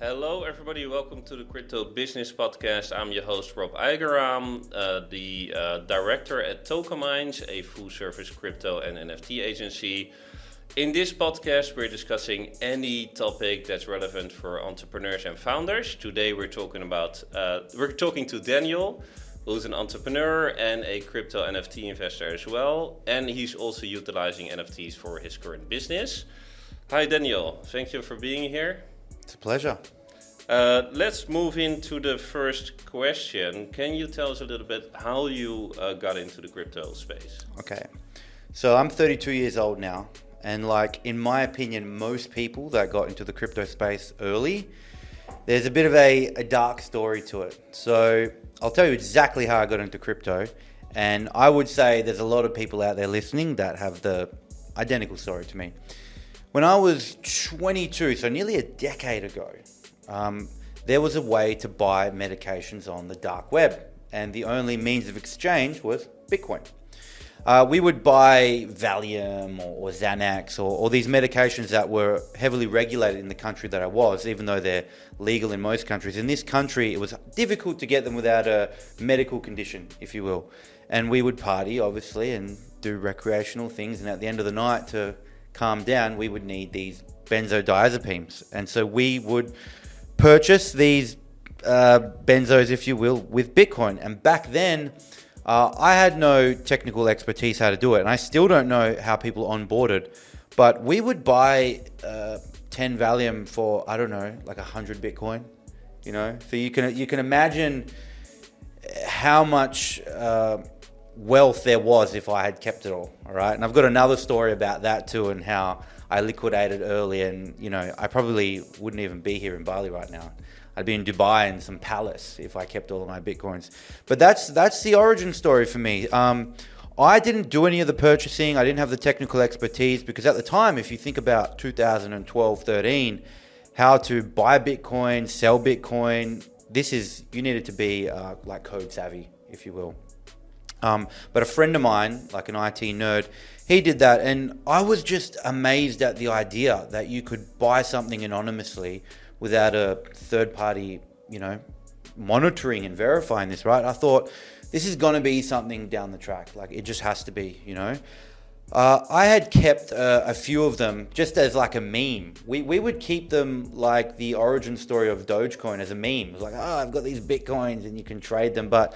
Hello, everybody. Welcome to the Crypto Business Podcast. I'm your host, Rob Eigeram, uh, the uh, director at Tokenminds, a full service crypto and NFT agency. In this podcast, we're discussing any topic that's relevant for entrepreneurs and founders. Today, we're talking about uh, we're talking to Daniel, who's an entrepreneur and a crypto NFT investor as well, and he's also utilizing NFTs for his current business. Hi, Daniel. Thank you for being here. It's a pleasure. Uh, let's move into the first question. Can you tell us a little bit how you uh, got into the crypto space? Okay. So I'm 32 years old now. And, like, in my opinion, most people that got into the crypto space early, there's a bit of a, a dark story to it. So I'll tell you exactly how I got into crypto. And I would say there's a lot of people out there listening that have the identical story to me. When I was 22, so nearly a decade ago, um, there was a way to buy medications on the dark web, and the only means of exchange was Bitcoin. Uh, we would buy Valium or, or Xanax or, or, these medications that were heavily regulated in the country that I was, even though they're legal in most countries. In this country, it was difficult to get them without a medical condition, if you will. And we would party, obviously, and do recreational things. And at the end of the night, to calm down, we would need these benzodiazepines. And so we would purchase these uh, benzos, if you will, with Bitcoin. And back then, uh, I had no technical expertise how to do it, and I still don't know how people onboarded. But we would buy uh, 10 Valium for I don't know, like 100 Bitcoin. You know, so you can you can imagine how much uh, wealth there was if I had kept it all. All right, and I've got another story about that too, and how I liquidated early, and you know, I probably wouldn't even be here in Bali right now. I'd be in Dubai in some palace if I kept all of my bitcoins. But that's that's the origin story for me. Um, I didn't do any of the purchasing. I didn't have the technical expertise because at the time, if you think about 2012, 13, how to buy Bitcoin, sell Bitcoin, this is you needed to be uh, like code savvy, if you will. Um, but a friend of mine, like an IT nerd, he did that, and I was just amazed at the idea that you could buy something anonymously without a third party, you know, monitoring and verifying this, right? I thought this is going to be something down the track. Like it just has to be, you know. Uh, I had kept uh, a few of them just as like a meme. We, we would keep them like the origin story of Dogecoin as a meme. It was like, oh, I've got these bitcoins and you can trade them. But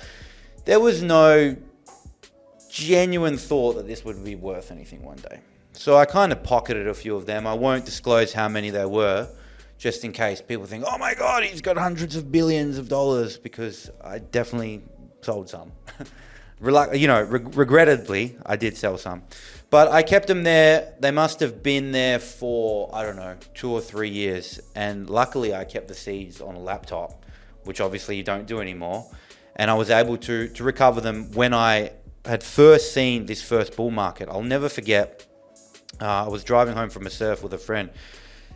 there was no genuine thought that this would be worth anything one day. So I kind of pocketed a few of them. I won't disclose how many there were just in case people think, oh my God, he's got hundreds of billions of dollars, because I definitely sold some. you know, regrettably, I did sell some. But I kept them there. They must have been there for, I don't know, two or three years. And luckily, I kept the seeds on a laptop, which obviously you don't do anymore. And I was able to, to recover them when I had first seen this first bull market. I'll never forget. Uh, I was driving home from a surf with a friend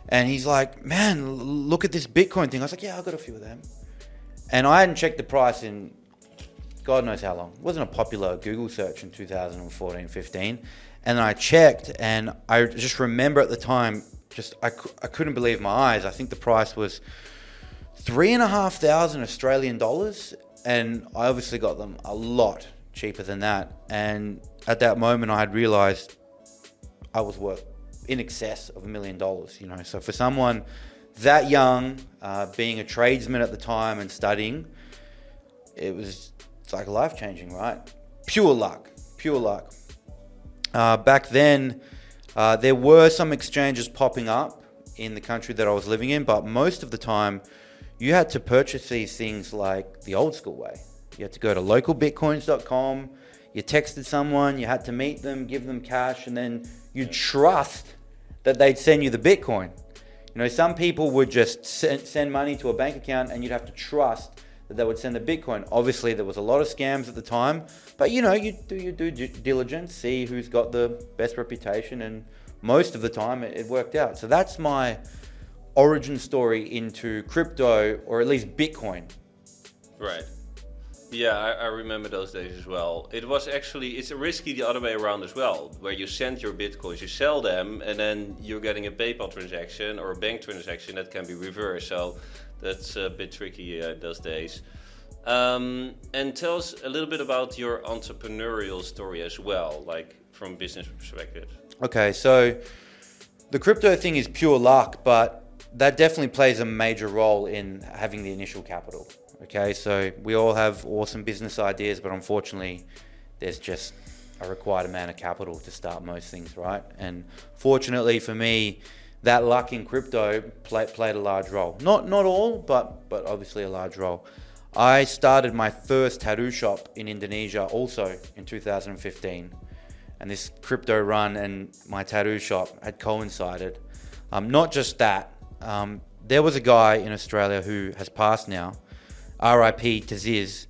and he's like, man, look at this Bitcoin thing. I was like, yeah, I got a few of them. And I hadn't checked the price in God knows how long. It wasn't a popular Google search in 2014, 15. And I checked, and I just remember at the time, just I, I couldn't believe my eyes. I think the price was three and a half thousand Australian dollars, and I obviously got them a lot cheaper than that. And at that moment, I had realized I was worth in excess of a million dollars. You know, so for someone that young, uh, being a tradesman at the time and studying, it was it's like life changing, right? Pure luck, pure luck. Uh, back then, uh, there were some exchanges popping up in the country that I was living in, but most of the time, you had to purchase these things like the old school way. You had to go to localbitcoins.com. You texted someone, you had to meet them, give them cash, and then you trust that they'd send you the Bitcoin. You know, some people would just send money to a bank account and you'd have to trust that they would send the Bitcoin. Obviously, there was a lot of scams at the time, but you know, you do your due diligence, see who's got the best reputation, and most of the time it, it worked out. So that's my origin story into crypto, or at least Bitcoin. Right. Yeah, I, I, remember those days as well. It was actually it's risky the other way around as well, where you send your bitcoins, you sell them, and then you're getting a PayPal transaction or a bank transaction that can be reversed. So that's a bit tricky uh, those days. Um, and tell us a little bit about your entrepreneurial story as well, like from business perspective. Okay, so the crypto thing is pure luck, but that definitely plays a major role in having the initial capital. Okay, so we all have awesome business ideas, but unfortunately, there's just a required amount of capital to start most things, right? And fortunately for me, that luck in crypto play, played a large role. Not not all, but but obviously a large role. I started my first tattoo shop in Indonesia also in 2015, and this crypto run and my tattoo shop had coincided. Um, not just that, um, there was a guy in Australia who has passed now, RIP to Zyzz,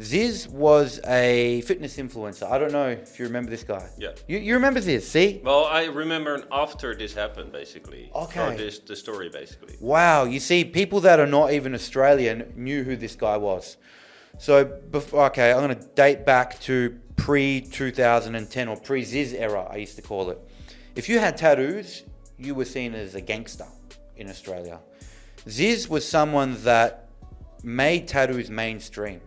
Zyzz was a fitness influencer. I don't know if you remember this guy. Yeah. You, you remember Zyzz, see? Well, I remember after this happened, basically. Okay. Or this, the story, basically. Wow. You see, people that are not even Australian knew who this guy was. So, before, okay, I'm going to date back to pre 2010 or pre Zyzz era, I used to call it. If you had tattoos, you were seen as a gangster in Australia. Zyzz was someone that made tattoos mainstream.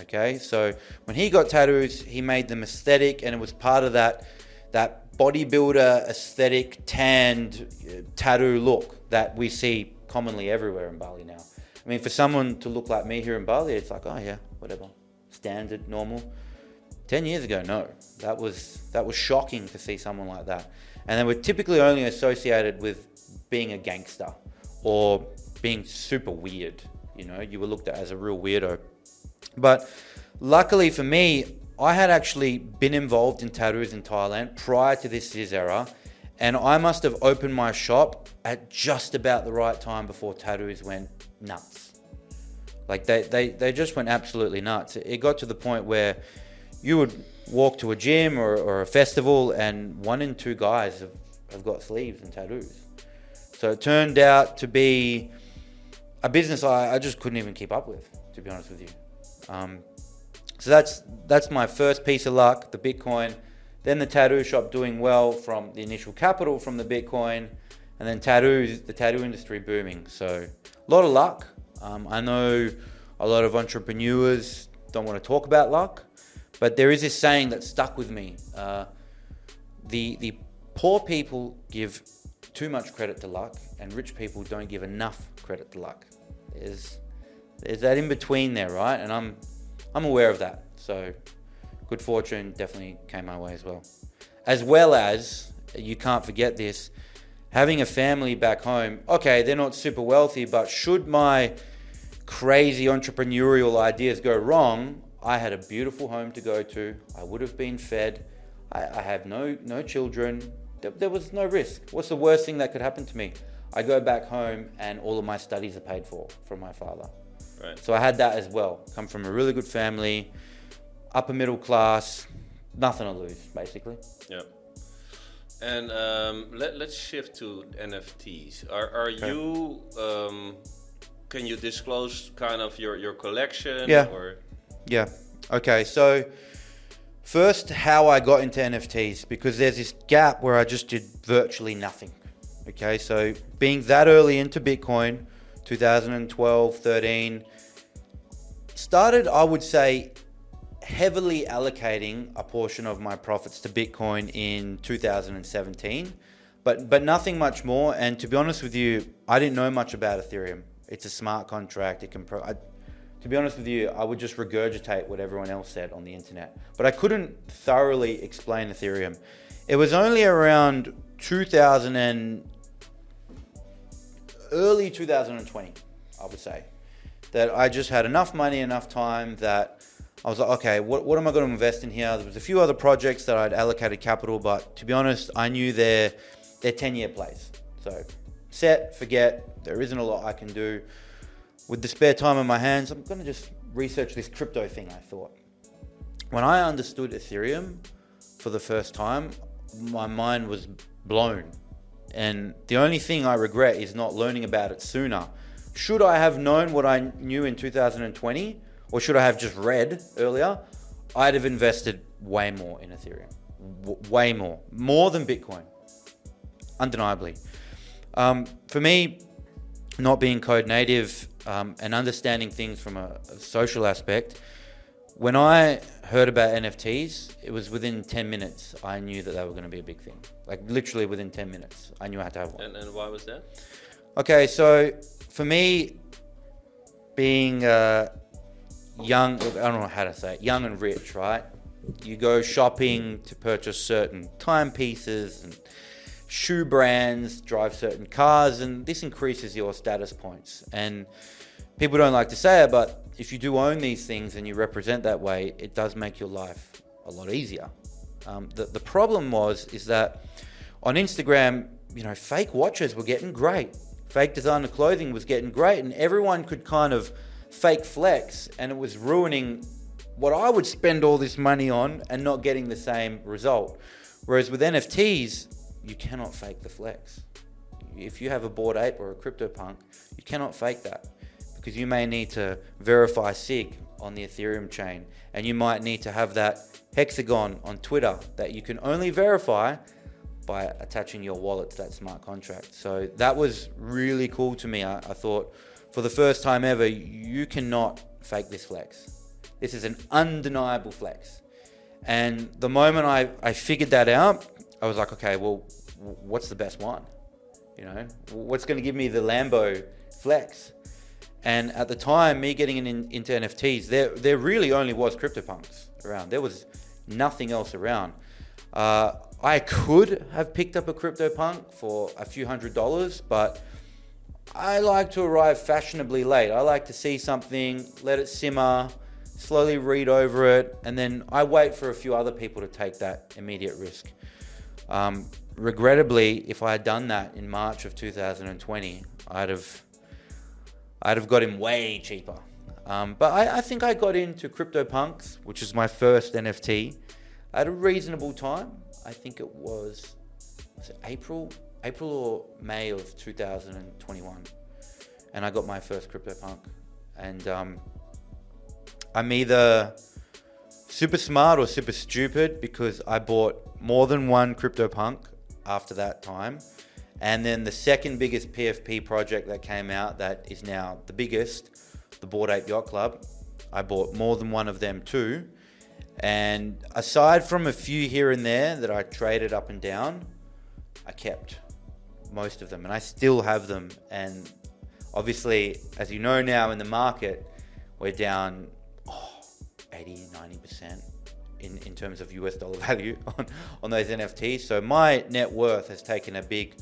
Okay, so when he got tattoos, he made them aesthetic, and it was part of that that bodybuilder aesthetic tanned uh, tattoo look that we see commonly everywhere in Bali now. I mean, for someone to look like me here in Bali, it's like, oh yeah, whatever, standard, normal. Ten years ago, no, that was that was shocking to see someone like that, and they were typically only associated with being a gangster or being super weird. You know, you were looked at as a real weirdo but luckily for me, I had actually been involved in tattoos in Thailand prior to this Zyzz era, and I must have opened my shop at just about the right time before tattoos went nuts. Like they, they, they just went absolutely nuts. It got to the point where you would walk to a gym or, or a festival, and one in two guys have, have got sleeves and tattoos. So it turned out to be a business I, I just couldn't even keep up with, to be honest with you. Um, so that's that's my first piece of luck, the Bitcoin. Then the tattoo shop doing well from the initial capital from the Bitcoin, and then tattoos, the tattoo industry booming. So a lot of luck. Um, I know a lot of entrepreneurs don't want to talk about luck, but there is this saying that stuck with me. Uh, the the poor people give too much credit to luck, and rich people don't give enough credit to luck. There's there's that in between there, right? And I'm I'm aware of that. So good fortune definitely came my way as well. As well as you can't forget this, having a family back home. Okay, they're not super wealthy, but should my crazy entrepreneurial ideas go wrong, I had a beautiful home to go to. I would have been fed. I, I have no no children. There, there was no risk. What's the worst thing that could happen to me? I go back home and all of my studies are paid for from my father. Right. So I had that as well. Come from a really good family, upper middle class, nothing to lose, basically. Yeah. And um, let, let's shift to NFTs. Are, are okay. you, um, can you disclose kind of your, your collection? Yeah. Or? Yeah. Okay. So, first, how I got into NFTs, because there's this gap where I just did virtually nothing. Okay. So, being that early into Bitcoin, 2012, 13. Started, I would say, heavily allocating a portion of my profits to Bitcoin in 2017, but but nothing much more. And to be honest with you, I didn't know much about Ethereum. It's a smart contract. It can. Pro- I, to be honest with you, I would just regurgitate what everyone else said on the internet, but I couldn't thoroughly explain Ethereum. It was only around 2000 and early 2020, I would say, that I just had enough money, enough time that I was like, okay, what, what am I going to invest in here? There was a few other projects that I'd allocated capital, but to be honest, I knew they're, they're 10 year plays. So set, forget, there isn't a lot I can do. With the spare time in my hands, I'm going to just research this crypto thing, I thought. When I understood Ethereum for the first time, my mind was blown and the only thing I regret is not learning about it sooner. Should I have known what I knew in 2020, or should I have just read earlier, I'd have invested way more in Ethereum. W- way more. More than Bitcoin. Undeniably. Um, for me, not being code native um, and understanding things from a, a social aspect, when I heard about NFTs, it was within 10 minutes I knew that they were going to be a big thing. Like literally within 10 minutes, I knew I had to have one. And, and why was that? Okay, so for me, being uh, young, I don't know how to say it, young and rich, right? You go shopping to purchase certain timepieces and shoe brands, drive certain cars, and this increases your status points. And people don't like to say it, but if you do own these things and you represent that way, it does make your life a lot easier. Um, the, the problem was is that on Instagram, you know, fake watches were getting great. Fake designer clothing was getting great, and everyone could kind of fake flex, and it was ruining what I would spend all this money on and not getting the same result. Whereas with NFTs, you cannot fake the flex. If you have a bored ape or a CryptoPunk, you cannot fake that because you may need to verify SIG on the Ethereum chain, and you might need to have that hexagon on Twitter that you can only verify by attaching your wallet to that smart contract. So that was really cool to me. I, I thought for the first time ever, you cannot fake this flex. This is an undeniable flex. And the moment I, I figured that out, I was like, okay, well, what's the best one? You know, what's going to give me the Lambo flex? And at the time, me getting in, into NFTs, there there really only was CryptoPunks around. There was nothing else around. Uh, I could have picked up a CryptoPunk for a few hundred dollars, but I like to arrive fashionably late. I like to see something, let it simmer, slowly read over it, and then I wait for a few other people to take that immediate risk. Um, regrettably, if I had done that in March of 2020, I'd have I'd have got him way cheaper. Um, but I, I, think I got into CryptoPunks, which is my first NFT, at a reasonable time. I think it was, was it April, April or May of 2021, and I got my first CryptoPunk. And um, I'm either super smart or super stupid because I bought more than one CryptoPunk after that time. And then the second biggest PFP project that came out, that is now the biggest, the Bored Ape Yacht Club. I bought more than one of them too. And aside from a few here and there that I traded up and down, I kept most of them and I still have them. And obviously, as you know now in the market, we're down oh, 80, 90% in, in terms of US dollar value on, on those NFTs. So my net worth has taken a big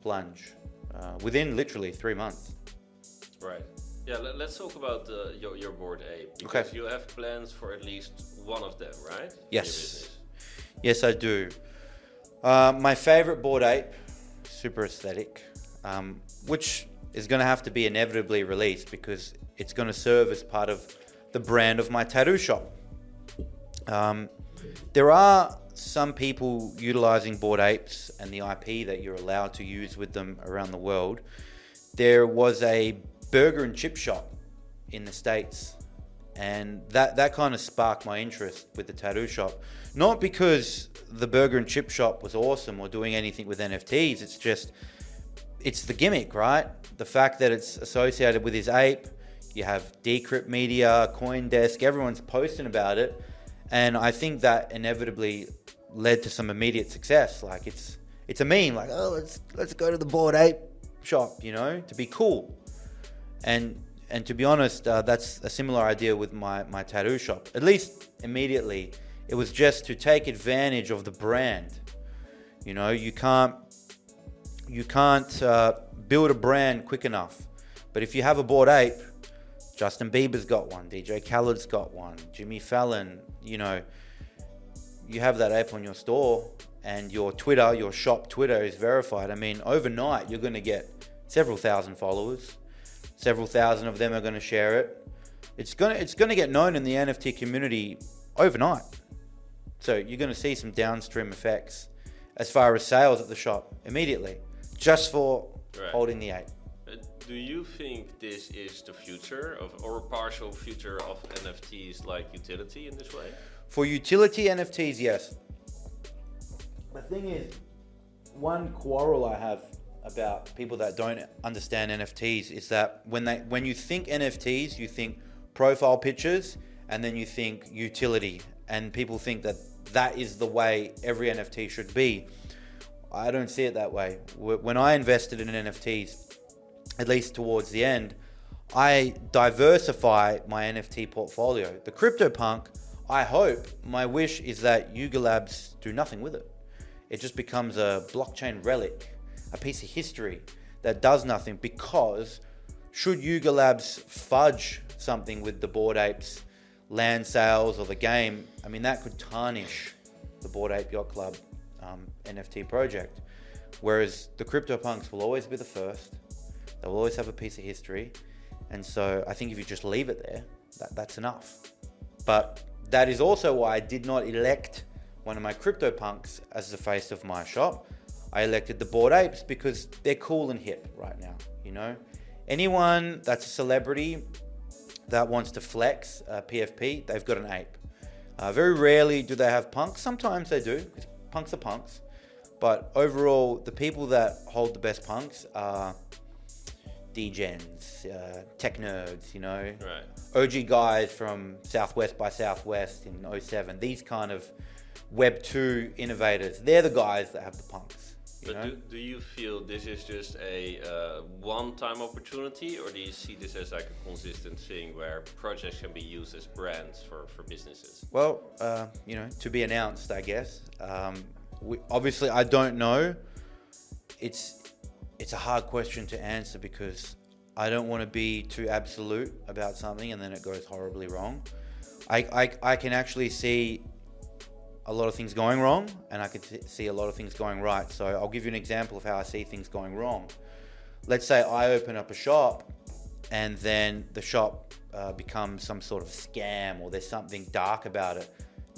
plunge uh, within literally three months. Right. Yeah, let, us talk about uh, your, your bored ape. Because okay. you have plans for at least one of them, right? Yes. Yes, I do. Uh, my favorite bored ape, super aesthetic, um, which is going to have to be inevitably released because it's going to serve as part of the brand of my tattoo shop. Um, there are some people utilizing Bored apes and the IP that you're allowed to use with them around the world. There was a burger and chip shop in the States, and that, that kind of sparked my interest with the tattoo shop. Not because the burger and chip shop was awesome or doing anything with NFTs, it's just, it's the gimmick, right? The fact that it's associated with his ape. You have Decrypt Media, Coindesk, everyone's posting about it. And I think that inevitably led to some immediate success. Like it's it's a meme, like oh let's let's go to the bored ape shop, you know, to be cool. And and to be honest, uh, that's a similar idea with my my tattoo shop. At least immediately, it was just to take advantage of the brand. You know, you can't you can't uh, build a brand quick enough. But if you have a bored ape, Justin Bieber's got one, DJ Khaled's got one, Jimmy Fallon, you know, you have that app on your store and your Twitter, your shop Twitter is verified, I mean, overnight you're going to get several thousand followers. Several thousand of them are going to share it. It's going to, it's going to get known in the NFT community overnight. So you're going to see some downstream effects as far as sales at the shop immediately, just for right. holding the ape. Uh, do you think this is the future of, or partial future of NFTs like utility in this way? For utility NFTs, yes. The thing is, one quarrel I have about people that don't understand NFTs is that when they when you think NFTs, you think profile pictures and then you think utility and people think that that is the way every NFT should be. I don't see it that way. When I invested in NFTs, at least towards the end, I diversify my NFT portfolio. The CryptoPunk, I hope, my wish is that Yuga Labs do nothing with it. It just becomes a blockchain relic, a piece of history that does nothing because should Yuga Labs fudge something with the Bored Apes land sales or the game, I mean, that could tarnish the Bored Ape Yacht Club um, NFT project. Whereas the CryptoPunks will always be the first, they will always have a piece of history. And so I think if you just leave it there, that, that's enough. But that is also why I did not elect one of my CryptoPunks as the face of my shop. I elected the Bored Apes because they're cool and hip right now, you know? Anyone that's a celebrity that wants to flex uh, PFP, they've got an ape. Uh, very rarely do they have punks. Sometimes they do, because punks are punks. But overall, the people that hold the best punks are degens, uh, tech nerds, you know, right. OG guys from Southwest by Southwest in 07. These kind of Web 2 innovators, they're the guys that have the punks. But do, do you feel this is just a uh, one-time opportunity, or do you see this as like a consistent thing where projects can be used as brands for, for businesses? Well, uh, you know, to be announced, I guess. Um, we, obviously, I don't know. It's it's a hard question to answer because I don't want to be too absolute about something and then it goes horribly wrong. I, I, I can actually see a lot of things going wrong and I can see a lot of things going right. So I'll give you an example of how I see things going wrong. Let's say I open up a shop and then the shop uh, becomes some sort of scam or there's something dark about it.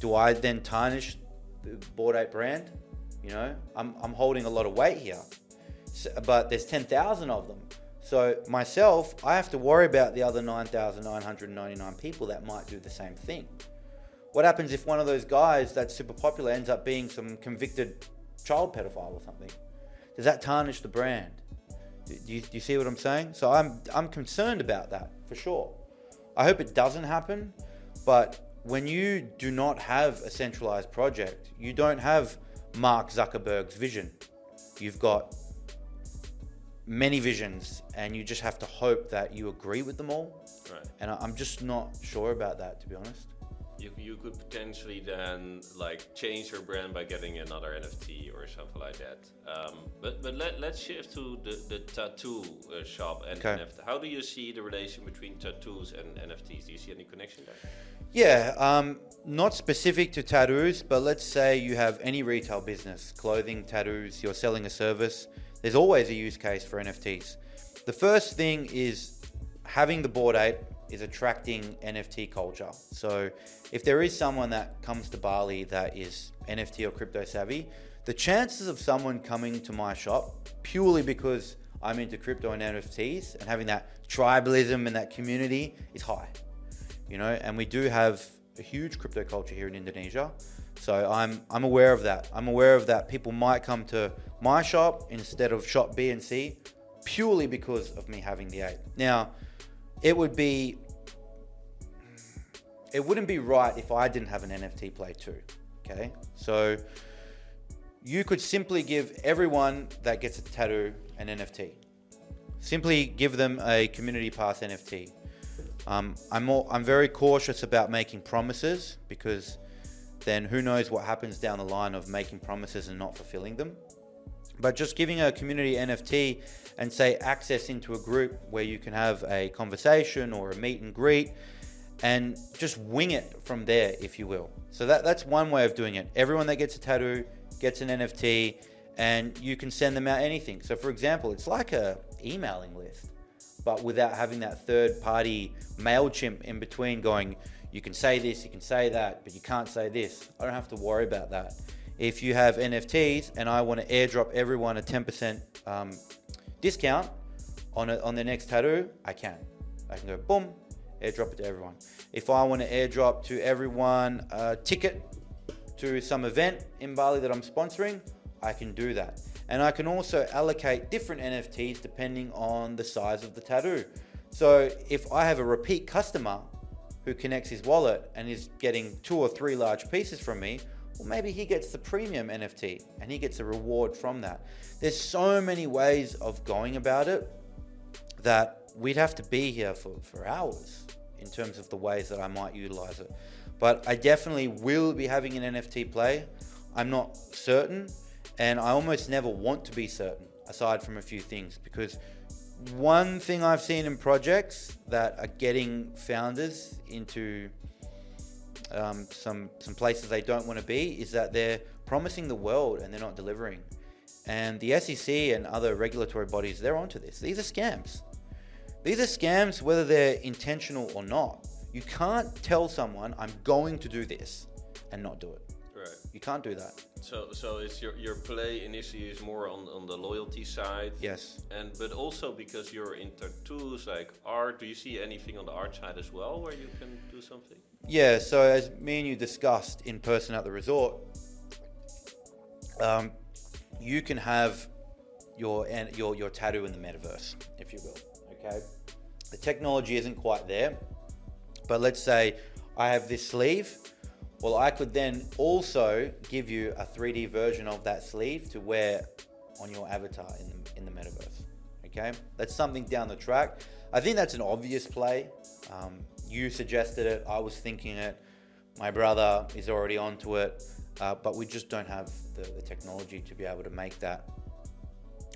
Do I then tarnish the Bored Ape brand? You know, I'm, I'm holding a lot of weight here, so, but there's 10,000 of them. So myself, I have to worry about the other 9,999 people that might do the same thing. What happens if one of those guys that's super popular ends up being some convicted child pedophile or something? Does that tarnish the brand? Do you, do you see what I'm saying? So I'm, I'm concerned about that for sure. I hope it doesn't happen, but when you do not have a centralized project, you don't have Mark Zuckerberg's vision. You've got many visions, and you just have to hope that you agree with them all. Right. And I'm just not sure about that, to be honest you, you could potentially then like change your brand by getting another NFT or something like that. Um, but but let, let's shift to the, the tattoo uh, shop and okay. NFT. How do you see the relation between tattoos and NFTs? Do you see any connection there? Yeah, um, not specific to tattoos, but let's say you have any retail business, clothing, tattoos, you're selling a service, there's always a use case for NFTs. The first thing is having the bored Ape is attracting NFT culture. So if there is someone that comes to Bali that is NFT or crypto savvy, the chances of someone coming to my shop purely because I'm into crypto and NFTs and having that tribalism and that community is high. You know, and we do have a huge crypto culture here in Indonesia. So I'm I'm aware of that. I'm aware of that people might come to my shop instead of shop B and C purely because of me having the eight. Now, it would be it wouldn't be right if I didn't have an NFT play too. Okay, so you could simply give everyone that gets a tattoo an NFT. Simply give them a community pass NFT. Um, I'm more, I'm very cautious about making promises because then who knows what happens down the line of making promises and not fulfilling them. But just giving a community NFT and say access into a group where you can have a conversation or a meet and greet and just wing it from there, if you will. So that, that's one way of doing it. Everyone that gets a tattoo gets an NFT and you can send them out anything. So for example, it's like a emailing list, but without having that third party MailChimp in between going, you can say this, you can say that, but you can't say this. I don't have to worry about that. If you have NFTs and I want to airdrop everyone a 10% um, discount, on a, on the next tattoo, I can. I can go boom, airdrop it to everyone. If I want to airdrop to everyone a ticket to some event in Bali that I'm sponsoring, I can do that. And I can also allocate different NFTs depending on the size of the tattoo. So if I have a repeat customer who connects his wallet and is getting two or three large pieces from me, well, maybe he gets the premium NFT and he gets a reward from that. There's so many ways of going about it that we'd have to be here for, for hours in terms of the ways that I might utilize it. But I definitely will be having an NFT play. I'm not certain, and I almost never want to be certain, aside from a few things, because one thing I've seen in projects that are getting founders into um, some some places they don't want to be is that they're promising the world and they're not delivering. And the SEC and other regulatory bodies, they're onto this. These are scams. These are scams, whether they're intentional or not. You can't tell someone, I'm going to do this and not do it. You can't do that. So, so it's your your play initially is more on, on the loyalty side. Yes. And but also because you're in tattoos like art, do you see anything on the art side as well where you can do something? Yeah, so as me and you discussed in person at the resort, um, you can have your and your your tattoo in the metaverse, if you will. Okay, the technology isn't quite there, but let's say I have this sleeve. Well, I could then also give you a 3D version of that sleeve to wear on your avatar in the, in the metaverse. Okay, that's something down the track. I think that's an obvious play. Um, you suggested it, I was thinking it. My brother is already onto it, uh, but we just don't have the, the technology to be able to make that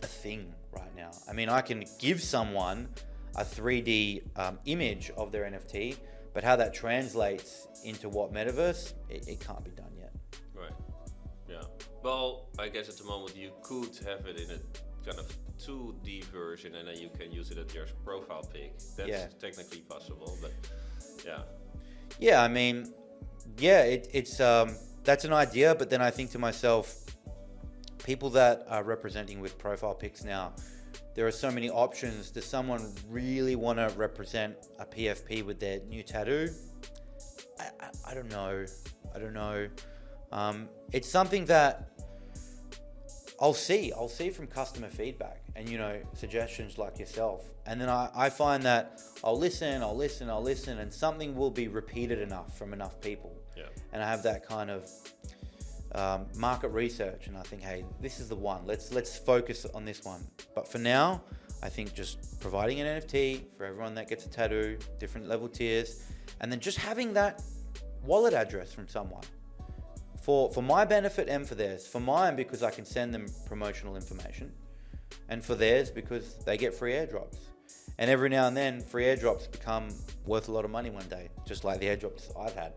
a thing right now. I mean, I can give someone a 3D um, image of their NFT, but how that translates into what metaverse, it, it can't be done yet. Right. Yeah. Well, I guess at the moment you could have it in a kind of 2D version and then you can use it as your profile pic. That's Yeah. technically possible, but yeah. Yeah, I mean, yeah, it, it's um, that's an idea, but then I think to myself, people that are representing with profile pics now, there are so many options. Does someone really want to represent a PFP with their new tattoo? I, I, I don't know. I don't know. Um, it's something that I'll see. I'll see from customer feedback and you know suggestions like yourself, and then I, I find that I'll listen, I'll listen, I'll listen, and something will be repeated enough from enough people, Yeah. and I have that kind of um, market research, and I think, hey, this is the one. Let's let's focus on this one. But for now, I think just providing an NFT for everyone that gets a tattoo, different level tiers, and then just having that wallet address from someone for for my benefit and for theirs. For mine because I can send them promotional information, and for theirs because they get free airdrops. And every now and then, free airdrops become worth a lot of money one day, just like the airdrops I've had.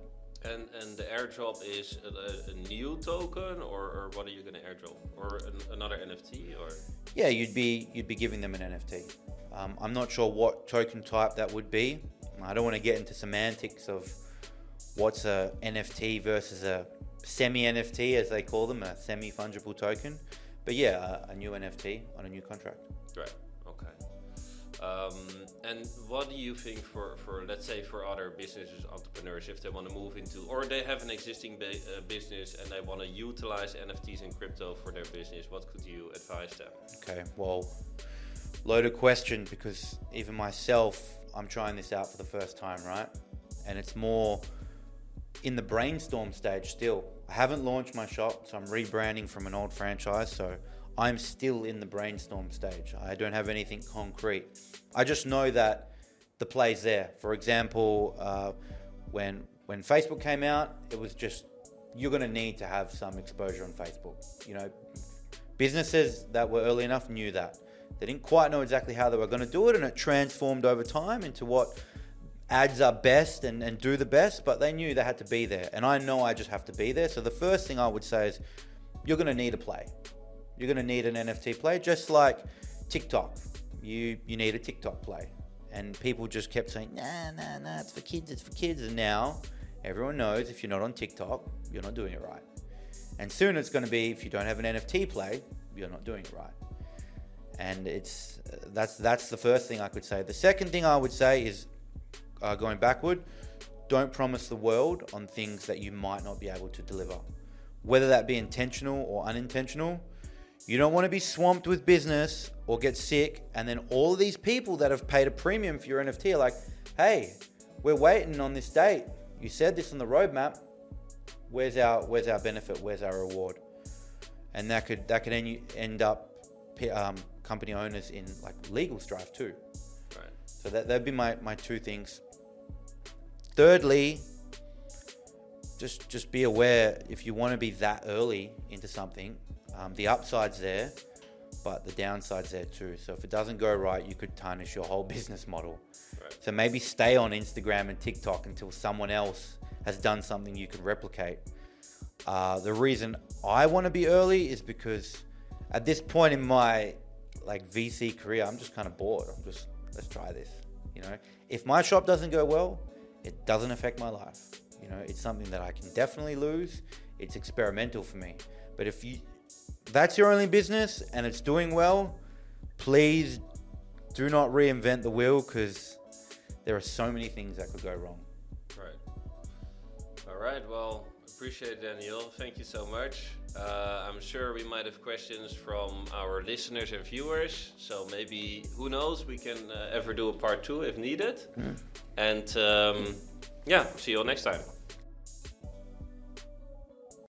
And and the airdrop is a, a new token, or, or what are you going to airdrop, or an, another NFT, or Yeah, you'd be you'd be giving them an NFT. Um, I'm not sure what token type that would be. I don't want to get into semantics of what's a NFT versus a semi NFT, as they call them, a semi fungible token. But yeah, a, a new NFT on a new contract. right? Um, and what do you think for, for let's say for other businesses, entrepreneurs, if they want to move into or they have an existing uh, business and they want to utilize NFTs and crypto for their business, what could you advise them? Okay, well, loaded question because even myself, I'm trying this out for the first time, right? And it's more in the brainstorm stage still. I haven't launched my shop, so I'm rebranding from an old franchise, so I'm still in the brainstorm stage. I don't have anything concrete. I just know that the play's there. For example, uh, when when Facebook came out, it was just you're going to need to have some exposure on Facebook. You know, businesses that were early enough knew that. They didn't quite know exactly how they were going to do it, and it transformed over time into what ads are best and, and do the best, but they knew they had to be there. And I know I just have to be there. So the first thing I would say is you're going to need a play. You're going to need an NFT play, just like TikTok. You, you need a TikTok play. And people just kept saying, nah, nah, nah, it's for kids, it's for kids. And now everyone knows if you're not on TikTok, you're not doing it right. And soon it's going to be if you don't have an NFT play, you're not doing it right. and it's that's that's the first thing I could say. The second thing I would say is uh, going backward. Don't promise the world on things that you might not be able to deliver, whether that be intentional or unintentional. You don't want to be swamped with business or get sick, and then all of these people that have paid a premium for your NFT are like, "Hey, we're waiting on this date. You said this on the roadmap. Where's our where's our benefit? Where's our reward?" And that could that could end, end up um, company owners in like legal strife too. Right. So that that'd be my, my two things. Thirdly, just just be aware if you want to be that early into something, um, the upside's there, but the downside's there too. So if it doesn't go right, you could tarnish your whole business model. Right. So maybe stay on Instagram and TikTok until someone else has done something you can replicate. Uh, the reason I want to be early is because at this point in my like VC career, I'm just kind of bored. I'm just let's try this. You know, if my shop doesn't go well, it doesn't affect my life. You know, it's something that I can definitely lose. It's experimental for me. But if you that's your only business and it's doing well, please do not reinvent the wheel because there are so many things that could go wrong. Right. All right. Well, appreciate it, Daniel. Thank you so much. Uh, I'm sure we might have questions from our listeners and viewers. So maybe, who knows, we can uh, ever do a part two if needed. Hmm. And um, yeah, see you all next time.